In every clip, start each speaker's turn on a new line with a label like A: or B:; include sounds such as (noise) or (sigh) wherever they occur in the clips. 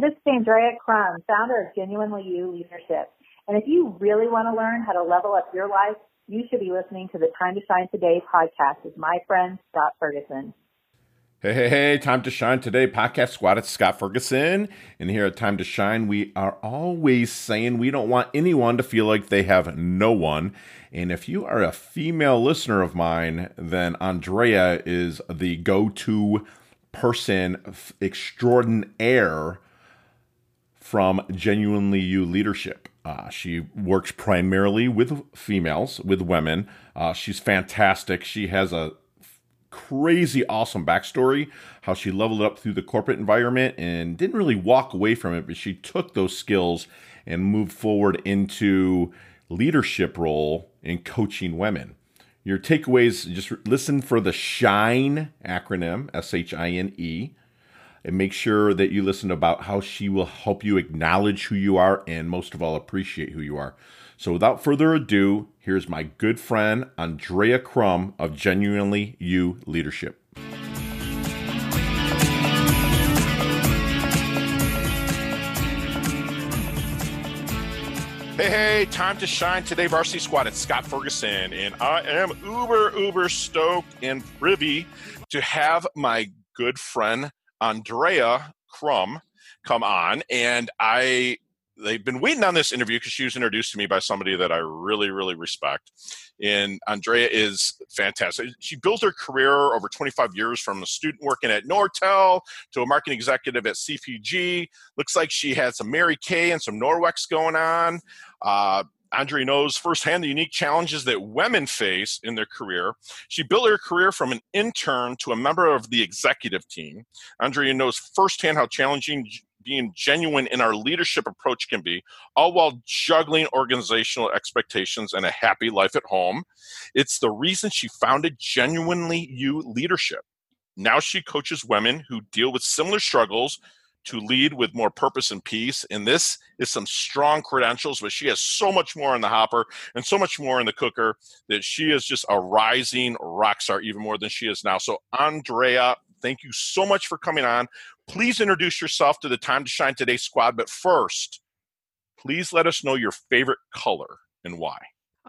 A: This is Andrea Crum, founder of Genuinely You Leadership. And if you really want to learn how to level up your life, you should be listening to the Time to Shine Today podcast with my friend Scott Ferguson.
B: Hey, hey, hey, Time to Shine Today podcast squad. It's Scott Ferguson. And here at Time to Shine, we are always saying we don't want anyone to feel like they have no one. And if you are a female listener of mine, then Andrea is the go to person extraordinaire from Genuinely You Leadership. Uh, she works primarily with females, with women. Uh, she's fantastic. She has a crazy awesome backstory how she leveled up through the corporate environment and didn't really walk away from it but she took those skills and moved forward into leadership role in coaching women your takeaways just listen for the shine acronym s-h-i-n-e and make sure that you listen about how she will help you acknowledge who you are and most of all appreciate who you are. So without further ado, here's my good friend Andrea Crum of Genuinely You Leadership. Hey, hey, time to shine today, Varsity Squad. It's Scott Ferguson, and I am uber, uber stoked and privy to have my good friend Andrea Crum come on, and I they've been waiting on this interview because she was introduced to me by somebody that I really, really respect. And Andrea is fantastic. She built her career over 25 years from a student working at Nortel to a marketing executive at CPG. Looks like she had some Mary Kay and some Norwex going on. Uh, Andrea knows firsthand the unique challenges that women face in their career. She built her career from an intern to a member of the executive team. Andrea knows firsthand how challenging being genuine in our leadership approach can be, all while juggling organizational expectations and a happy life at home. It's the reason she founded Genuinely You Leadership. Now she coaches women who deal with similar struggles to lead with more purpose and peace. And this is some strong credentials, but she has so much more in the hopper and so much more in the cooker that she is just a rising rock star, even more than she is now. So, Andrea, thank you so much for coming on. Please introduce yourself to the Time to Shine Today squad. But first, please let us know your favorite color and why.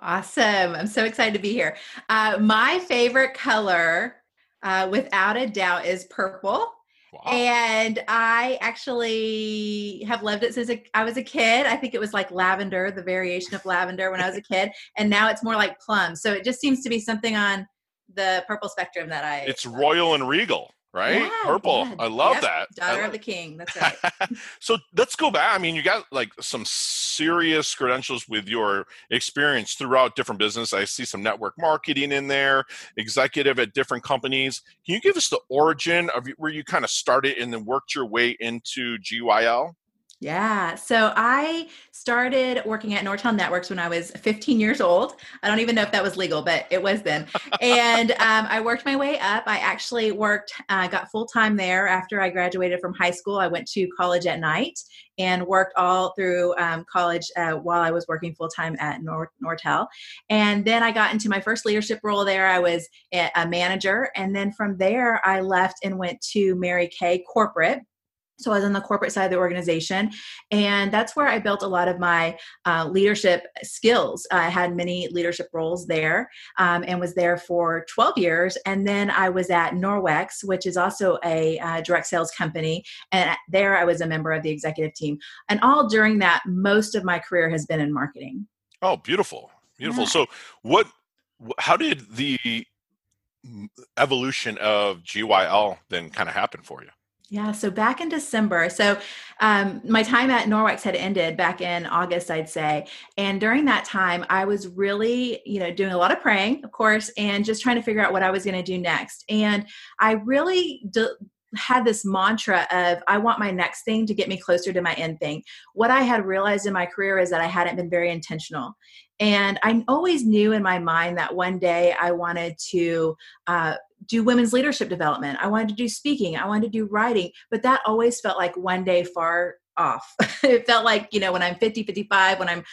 C: Awesome. I'm so excited to be here. Uh, my favorite color, uh, without a doubt, is purple. Wow. And I actually have loved it since I was a kid. I think it was like lavender, the variation of lavender when I was a kid. (laughs) And now it's more like plum. So it just seems to be something on the purple spectrum that I.
B: It's royal and regal right? Yeah, Purple. Yeah. I love yep. that.
C: Daughter of the king. That's (laughs) right.
B: so let's go back. I mean, you got like some serious credentials with your experience throughout different business. I see some network marketing in there, executive at different companies. Can you give us the origin of where you kind of started and then worked your way into GYL?
C: Yeah. So I started working at Nortel Networks when I was 15 years old. I don't even know if that was legal, but it was then. and um, I worked my way up. I actually worked, uh, got full time there after I graduated from high school. I went to college at night and worked all through um, college uh, while I was working full time at Nor- Nortel. And then I got into my first leadership role there. I was a manager. And then from there, I left and went to Mary Kay Corporate so I was on the corporate side of the organization, and that's where I built a lot of my uh, leadership skills. I had many leadership roles there, um, and was there for 12 years. And then I was at Norwex, which is also a uh, direct sales company, and there I was a member of the executive team. And all during that, most of my career has been in marketing.
B: Oh, beautiful, beautiful. Yeah. So, what? How did the evolution of GYL then kind of happen for you?
C: Yeah, so back in December, so um, my time at Norwex had ended back in August, I'd say. And during that time, I was really, you know, doing a lot of praying, of course, and just trying to figure out what I was going to do next. And I really d- had this mantra of I want my next thing to get me closer to my end thing. What I had realized in my career is that I hadn't been very intentional. And I always knew in my mind that one day I wanted to uh, do women's leadership development. I wanted to do speaking. I wanted to do writing, but that always felt like one day far off. (laughs) it felt like, you know, when I'm 50, 55, when I'm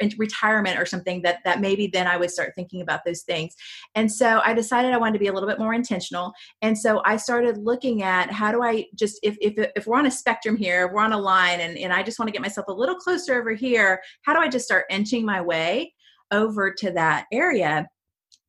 C: in retirement or something, that that maybe then I would start thinking about those things. And so I decided I wanted to be a little bit more intentional. And so I started looking at how do I just if if if we're on a spectrum here, if we're on a line and, and I just want to get myself a little closer over here, how do I just start inching my way over to that area?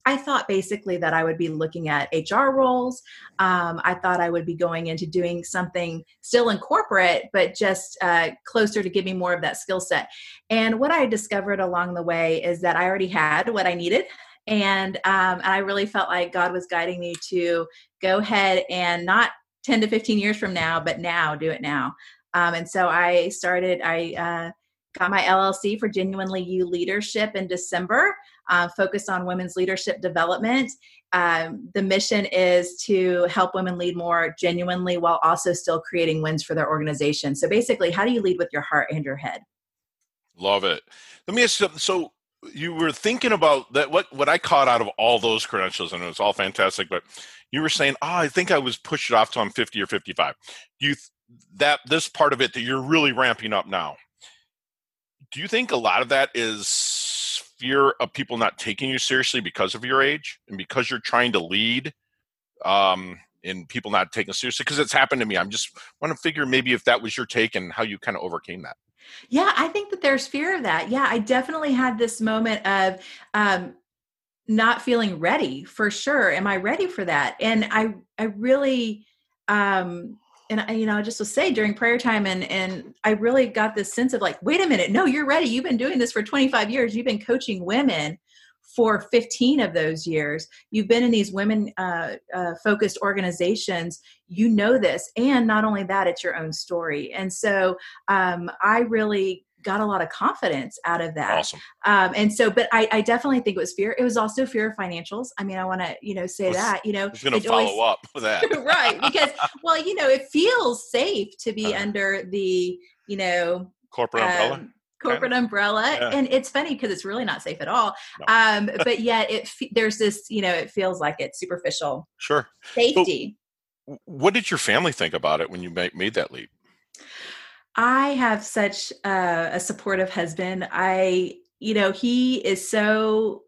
C: I thought basically that I would be looking at HR roles. Um, I thought I would be going into doing something still in corporate, but just uh, closer to give me more of that skill set. And what I discovered along the way is that I already had what I needed. And, um, I really felt like God was guiding me to go ahead and not 10 to 15 years from now, but now do it now. Um, and so I started, I uh, got my LLC for Genuinely You Leadership in December uh, focused on women's leadership development. Um, the mission is to help women lead more genuinely while also still creating wins for their organization. So basically, how do you lead with your heart and your head?
B: Love it. Let me ask you something. So you were thinking about that what what I caught out of all those credentials, and it was all fantastic, but you were saying, oh, I think I was pushed off till I'm 50 or 55. You that this part of it that you're really ramping up now. Do you think a lot of that is fear of people not taking you seriously because of your age and because you're trying to lead um, and people not taking seriously because it's happened to me. I'm just want to figure maybe if that was your take and how you kind of overcame that.
C: Yeah i think that there's fear of that. Yeah i definitely had this moment of um, not feeling ready for sure. Am i ready for that? And i i really um and I, you know, I just will say during prayer time, and and I really got this sense of like, wait a minute, no, you're ready. You've been doing this for 25 years. You've been coaching women for 15 of those years. You've been in these women uh, uh, focused organizations. You know this, and not only that, it's your own story. And so um, I really got a lot of confidence out of that.
B: Awesome.
C: Um, and so, but I, I, definitely think it was fear. It was also fear of financials. I mean, I want to, you know, say was, that, you know,
B: I was going to follow always, up with that. (laughs)
C: right. Because, well, you know, it feels safe to be uh, under the, you know,
B: corporate um, umbrella.
C: Corporate kind of. umbrella, yeah. and it's funny because it's really not safe at all. No. Um, but yet, it there's this, you know, it feels like it's superficial.
B: Sure,
C: safety.
B: So, what did your family think about it when you made that leap?
C: I have such a, a supportive husband. I, you know, he is so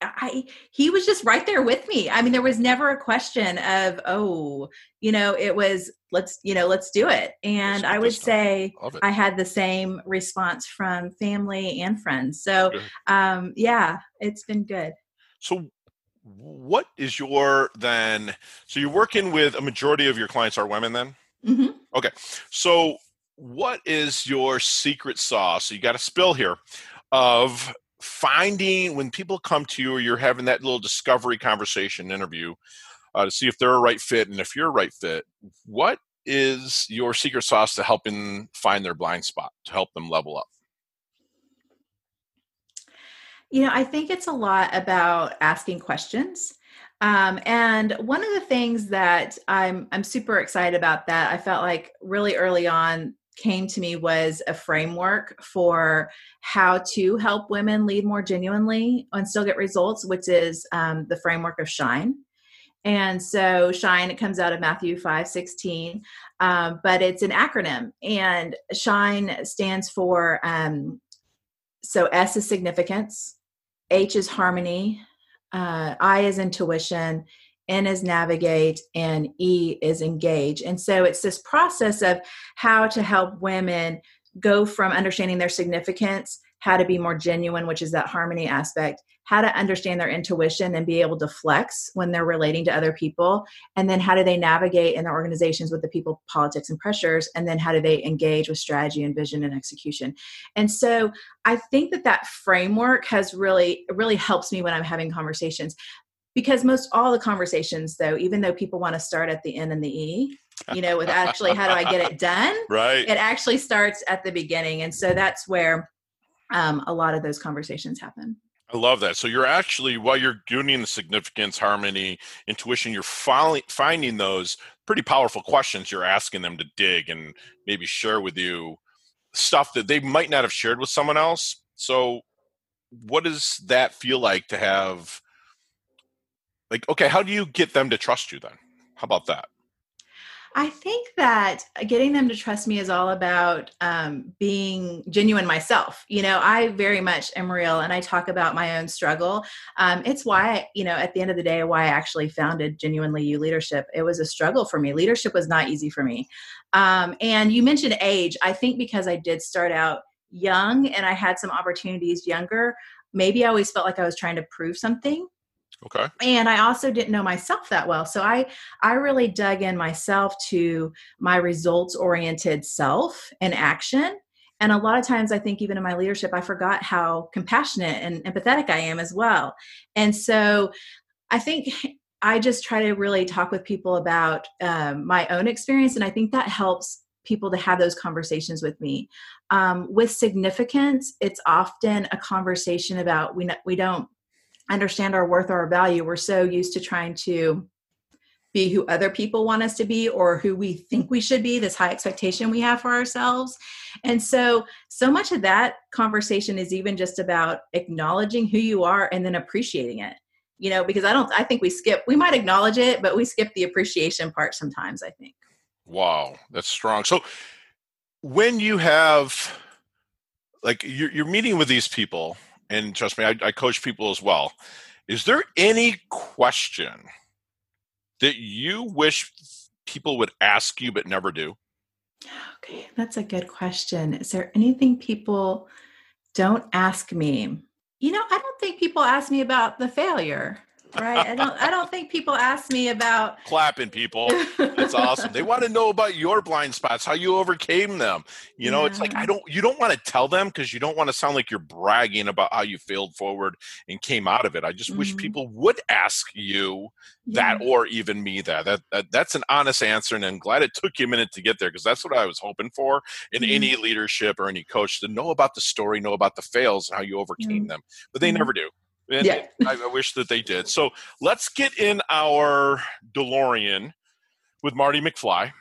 C: I he was just right there with me. I mean, there was never a question of, oh, you know, it was let's, you know, let's do it. And I would say I had the same response from family and friends. So um yeah, it's been good.
B: So what is your then so you're working with a majority of your clients are women then?
C: Mm-hmm.
B: Okay. So what is your secret sauce? So you got a spill here of finding when people come to you or you're having that little discovery conversation interview uh, to see if they're a right fit and if you're a right fit. What is your secret sauce to helping find their blind spot to help them level up?
C: You know, I think it's a lot about asking questions. Um, and one of the things that I'm I'm super excited about that I felt like really early on came to me was a framework for how to help women lead more genuinely and still get results, which is um, the framework of Shine. And so Shine, it comes out of Matthew 5 16, um, but it's an acronym. And Shine stands for um, so S is significance, H is harmony, uh, I is intuition, N is navigate, and E is engage. And so it's this process of how to help women go from understanding their significance, how to be more genuine, which is that harmony aspect, how to understand their intuition and be able to flex when they're relating to other people, and then how do they navigate in their organizations with the people, politics, and pressures, and then how do they engage with strategy and vision and execution. And so I think that that framework has really, really helps me when I'm having conversations because most all the conversations though even though people want to start at the n and the e you know with actually how do i get it (laughs) done
B: right
C: it actually starts at the beginning and so that's where um, a lot of those conversations happen
B: I love that. So you're actually while you're doing the significance, harmony, intuition, you're finally finding those pretty powerful questions. You're asking them to dig and maybe share with you stuff that they might not have shared with someone else. So, what does that feel like to have like okay how do you get them to trust you then how about that
C: I think that getting them to trust me is all about um, being genuine myself. You know, I very much am real and I talk about my own struggle. Um, it's why, you know, at the end of the day, why I actually founded Genuinely You Leadership. It was a struggle for me. Leadership was not easy for me. Um, and you mentioned age. I think because I did start out young and I had some opportunities younger, maybe I always felt like I was trying to prove something
B: Okay.
C: And I also didn't know myself that well. So I I really dug in myself to my results oriented self and action. And a lot of times I think even in my leadership I forgot how compassionate and empathetic I am as well. And so I think I just try to really talk with people about um, my own experience, and I think that helps people to have those conversations with me. Um, with significance, it's often a conversation about we we don't understand our worth or our value, we're so used to trying to be who other people want us to be or who we think we should be, this high expectation we have for ourselves. And so, so much of that conversation is even just about acknowledging who you are and then appreciating it. You know, because I don't, I think we skip, we might acknowledge it, but we skip the appreciation part sometimes, I think.
B: Wow, that's strong. So, when you have, like, you're, you're meeting with these people, and trust me, I, I coach people as well. Is there any question that you wish people would ask you but never do?
C: Okay, that's a good question. Is there anything people don't ask me? You know, I don't think people ask me about the failure right i don't i don't think people ask me about (laughs)
B: clapping people that's awesome they want to know about your blind spots how you overcame them you know yeah. it's like i don't you don't want to tell them because you don't want to sound like you're bragging about how you failed forward and came out of it i just mm-hmm. wish people would ask you that or even me that. that that that's an honest answer and i'm glad it took you a minute to get there because that's what i was hoping for in mm-hmm. any leadership or any coach to know about the story know about the fails and how you overcame mm-hmm. them but they mm-hmm. never do and yeah. I, I wish that they did. So let's get in our DeLorean with Marty McFly.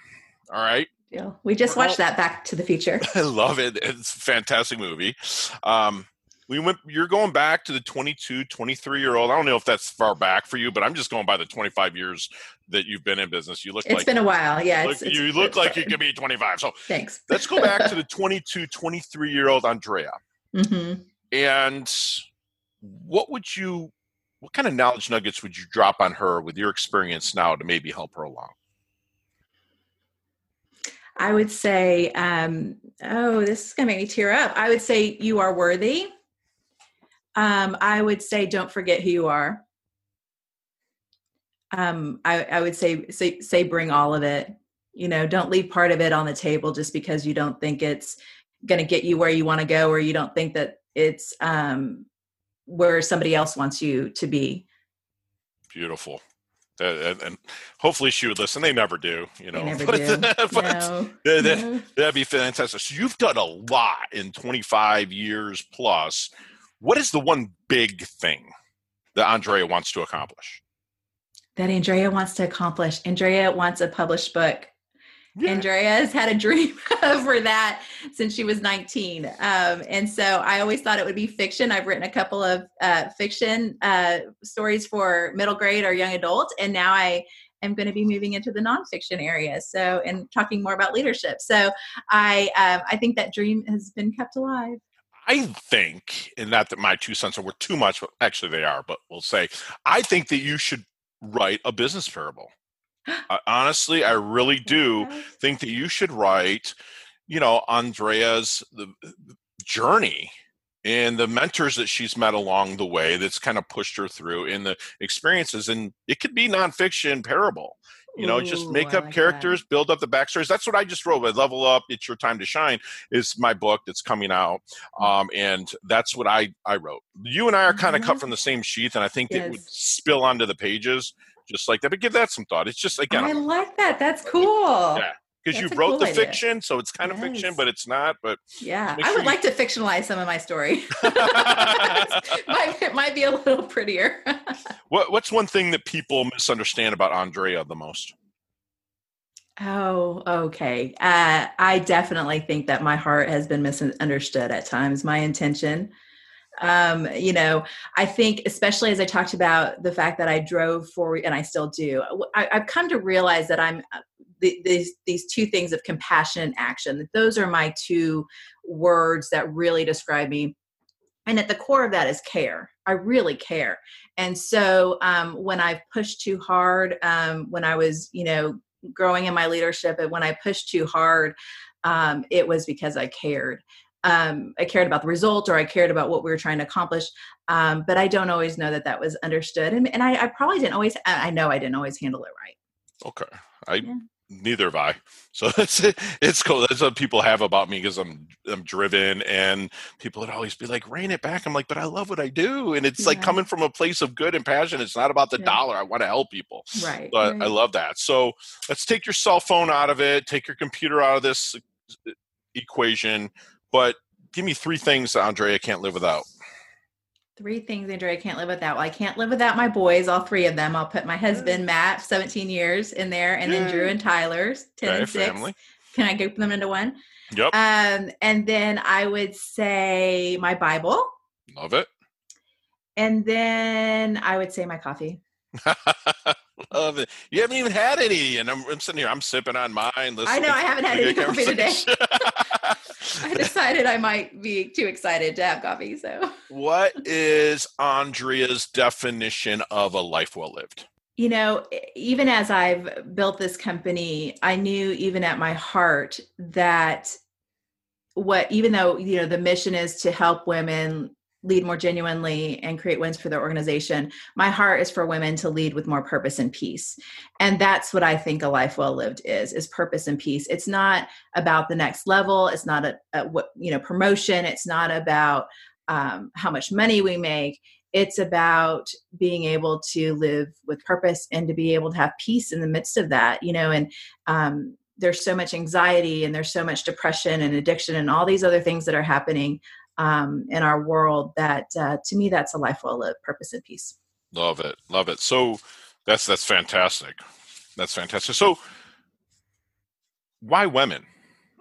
B: All right.
C: Yeah. We just watched that Back to the Future. (laughs)
B: I love it. It's a fantastic movie. Um, we went you're going back to the 22 23 year old i don't know if that's far back for you but i'm just going by the 25 years that you've been in business you look
C: it's
B: like
C: been a while yeah
B: look,
C: it's,
B: you
C: it's,
B: look like you could be 25 so
C: thanks
B: let's go back to the (laughs) 22 23 year old andrea
C: mm-hmm.
B: and what would you what kind of knowledge nuggets would you drop on her with your experience now to maybe help her along?
C: I would say um, oh this is going to make me tear up. I would say you are worthy. Um, i would say don't forget who you are. Um, I, I would say, say say bring all of it. You know don't leave part of it on the table just because you don't think it's going to get you where you want to go or you don't think that it's um, where somebody else wants you to be.
B: Beautiful. Uh, and, hopefully she would listen. They never do, you know.
C: They (laughs) but, do. but
B: no. (laughs) That, no. That'd be fantastic. So you've done a lot in 25 years plus. What is the one big thing that Andrea wants to accomplish?
C: That Andrea wants to accomplish. Andrea wants a published book. Yeah. Andrea has had a dream (laughs) for that since she was 19. Um, and so I always thought it would be fiction. I've written a couple of uh, fiction uh, stories for middle grade or young adult, and now I am going to be moving into the nonfiction area. So, and talking more about leadership. So, I um, I think that dream has been kept alive.
B: I think, and not that my two cents are worth too much, but actually they are, but we'll say, I think that you should write a business parable. I, honestly, I really (laughs) do think that you should write, you know, Andrea's the, the journey and the mentors that she's met along the way that's kind of pushed her through in the experiences and it could be nonfiction parable you know Ooh, just make up like characters that. build up the backstories that's what i just wrote with level up it's your time to shine is my book that's coming out mm. um, and that's what i i wrote you and i are kind of cut mm-hmm. from the same sheath and i think yes. it would spill onto the pages just like that. But give that some thought. It's just again,
C: I like that. That's cool.
B: Yeah, because you wrote cool the idea. fiction, so it's kind of yes. fiction, but it's not. But
C: yeah, I would you... like to fictionalize some of my story. (laughs) (laughs) might, it might be a little prettier. (laughs)
B: what What's one thing that people misunderstand about Andrea the most?
C: Oh, okay. Uh, I definitely think that my heart has been misunderstood at times. My intention um, you know, I think, especially as I talked about the fact that I drove for, and I still do, I, have come to realize that I'm uh, the, these these two things of compassion and action. That Those are my two words that really describe me. And at the core of that is care. I really care. And so um, when I've pushed too hard, um, when I was, you know, growing in my leadership, and when I pushed too hard, um, it was because I cared. Um, I cared about the result or I cared about what we were trying to accomplish. Um, but I don't always know that that was understood. And, and I, I, probably didn't always, I know I didn't always handle it right.
B: Okay. I, yeah. neither have I. So (laughs) that's it. it's cool. That's what people have about me because I'm, I'm driven and people would always be like, rein it back. I'm like, but I love what I do. And it's yeah. like coming from a place of good and passion. It's not about the yeah. dollar. I want to help people.
C: Right.
B: But
C: right.
B: I love that. So let's take your cell phone out of it, take your computer out of this equation but give me three things Andrea can't live without.
C: Three things Andrea can't live without. Well, I can't live without my boys, all three of them. I'll put my husband Matt, 17 years, in there, and then Drew and Tyler's 10 okay, and 6. Family. Can I group them into one?
B: Yep.
C: Um, and then I would say my Bible.
B: Love it.
C: And then I would say my coffee. (laughs)
B: Love it. You haven't even had any, and I'm, I'm sitting here. I'm sipping on mine. I
C: know I haven't had any coffee today. (laughs) (laughs) I decided I might be too excited to have coffee. So,
B: what is Andrea's definition of a life well lived?
C: You know, even as I've built this company, I knew even at my heart that what, even though, you know, the mission is to help women lead more genuinely and create wins for their organization my heart is for women to lead with more purpose and peace. And that's what i think a life well lived is is purpose and peace. It's not about the next level. It's not a, a what you know promotion. It's not about um, how much money we make. It's about being able to live with purpose and to be able to have peace in the midst of that you know and um, there's so much anxiety and there's so much depression and addiction and all these other things that are happening um, in our world that uh, to me that's a life well lived purpose and peace.
B: Love it love it. So that's that's fantastic. That's fantastic. So why women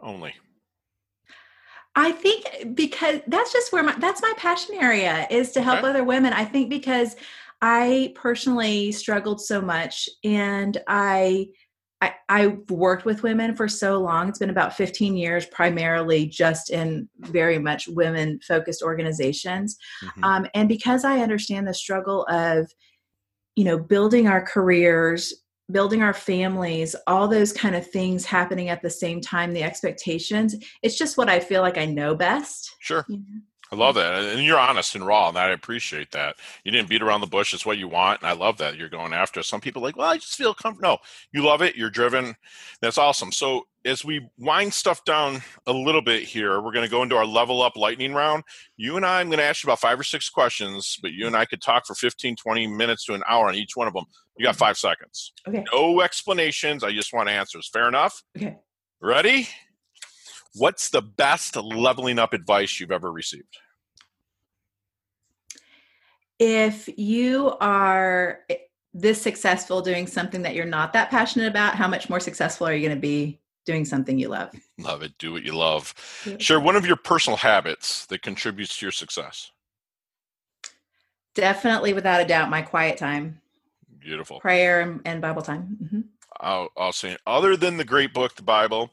B: only?
C: I think because that's just where my that's my passion area is to help okay. other women. I think because I personally struggled so much and I I, I've worked with women for so long. It's been about 15 years, primarily just in very much women focused organizations. Mm-hmm. Um, and because I understand the struggle of, you know, building our careers, building our families, all those kind of things happening at the same time, the expectations, it's just what I feel like I know best.
B: Sure. You know? I love that. And you're honest and raw, and I appreciate that. You didn't beat around the bush. It's what you want. And I love that you're going after. Some people like, well, I just feel comfortable. No, you love it. You're driven. That's awesome. So as we wind stuff down a little bit here, we're going to go into our level up lightning round. You and I, I'm going to ask you about five or six questions, but you and I could talk for 15, 20 minutes to an hour on each one of them. You got mm-hmm. five seconds.
C: Okay.
B: No explanations. I just want answers. Fair enough?
C: Okay.
B: Ready? What's the best leveling up advice you've ever received?
C: If you are eh, this successful doing something that you're not that passionate about, how much more successful are you going to be doing something you love?
B: Love it. Do what you love. Share one of your personal habits that contributes to your success.
C: Definitely, without a doubt, my quiet time.
B: Beautiful.
C: Prayer and, and Bible time. Mm-hmm.
B: I'll, I'll say, other than the great book, the Bible,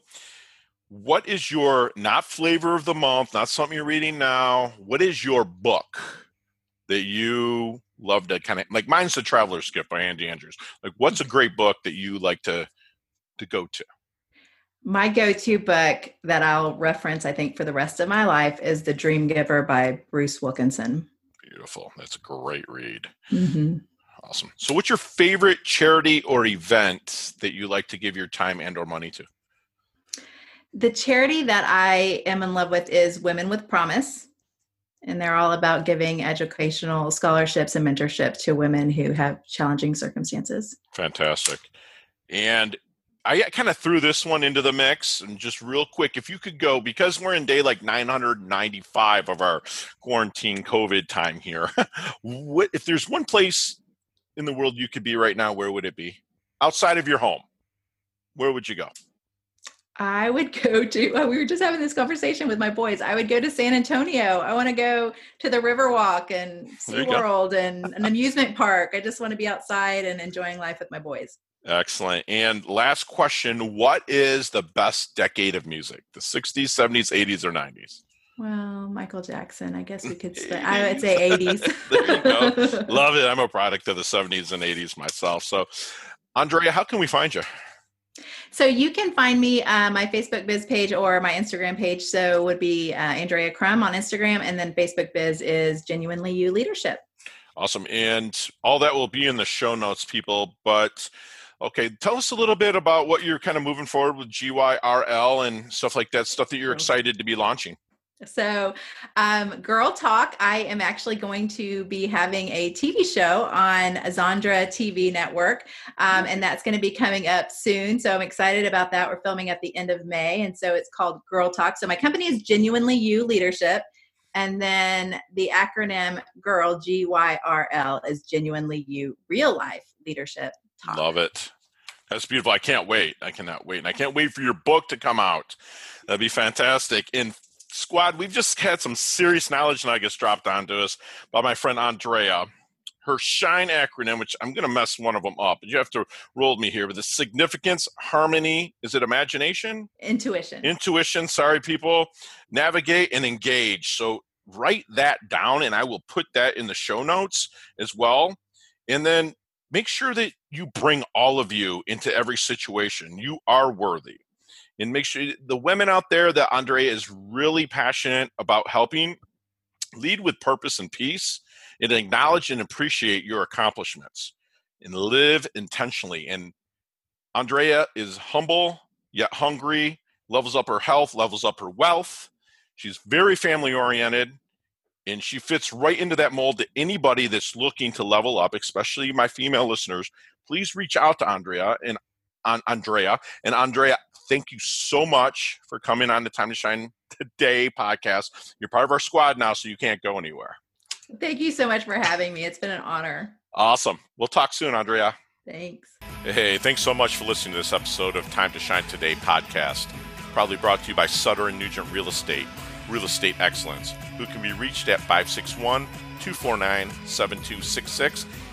B: what is your not flavor of the month, not something you're reading now? What is your book that you love to kind of like? Mine's The Traveler's Gift by Andy Andrews. Like, what's a great book that you like to to go to?
C: My go-to book that I'll reference, I think, for the rest of my life is The Dream Giver by Bruce Wilkinson.
B: Beautiful. That's a great read.
C: Mm-hmm.
B: Awesome. So, what's your favorite charity or event that you like to give your time and or money to?
C: The charity that I am in love with is Women with Promise. And they're all about giving educational scholarships and mentorship to women who have challenging circumstances.
B: Fantastic. And I kind of threw this one into the mix and just real quick, if you could go, because we're in day like 995 of our quarantine COVID time here, (laughs) what if there's one place in the world you could be right now, where would it be? Outside of your home, where would you go?
C: I would (laughs) go to, we were just having this conversation with my boys. I would go to San Antonio. I want to go to the Riverwalk and SeaWorld and an amusement park. I just want to be outside and enjoying life with my boys.
B: Excellent. And last question What is the best decade of music? The 60s, 70s, 80s, or 90s?
C: Well, Michael Jackson, I guess we could say, I would say 80s. (laughs)
B: there you go. (laughs) Love it. I'm a product of the 70s and 80s myself. So, Andrea, how can we find you?
C: So you can find me uh, my Facebook Biz page or my Instagram page. So would be uh, Andrea Crum on Instagram, and then Facebook Biz is Genuinely You Leadership.
B: Awesome, and all that will be in the show notes, people. But okay, tell us a little bit about what you're kind of moving forward with GYRL and stuff like that. Stuff that you're excited to be launching.
C: So, um, Girl Talk, I am actually going to be having a TV show on Zandra TV network, um, and that's going to be coming up soon. So, I'm excited about that. We're filming at the end of May, and so it's called Girl Talk. So, my company is Genuinely You Leadership, and then the acronym GIRL, G Y R L, is Genuinely You Real Life Leadership Talk.
B: Love it. That's beautiful. I can't wait. I cannot wait. And I can't wait for your book to come out. That'd be fantastic. And squad, we've just had some serious knowledge nuggets dropped onto us by my friend Andrea. Her SHINE acronym, which I'm going to mess one of them up, but you have to roll me here. But the significance, harmony, is it imagination?
C: Intuition.
B: Intuition. Sorry, people. Navigate and engage. So write that down, and I will put that in the show notes as well. And then make sure that you bring all of you into every situation. You are worthy and make sure the women out there that Andre is really passionate about helping lead with purpose and peace and acknowledge and appreciate your accomplishments and live intentionally. And Andrea is humble yet hungry, levels up her health, levels up her wealth. She's very family oriented and she fits right into that mold to anybody that's looking to level up, especially my female listeners. Please reach out to Andrea and on Andrea and Andrea thank you so much for coming on the Time to Shine Today podcast. You're part of our squad now, so you can't go anywhere.
C: Thank you so much for having me. It's been an honor.
B: Awesome. We'll talk soon, Andrea.
C: Thanks.
B: Hey, thanks so much for listening to this episode of Time to Shine Today podcast. Probably brought to you by Sutter and Nugent Real Estate, Real Estate Excellence, who can be reached at 561 249 7266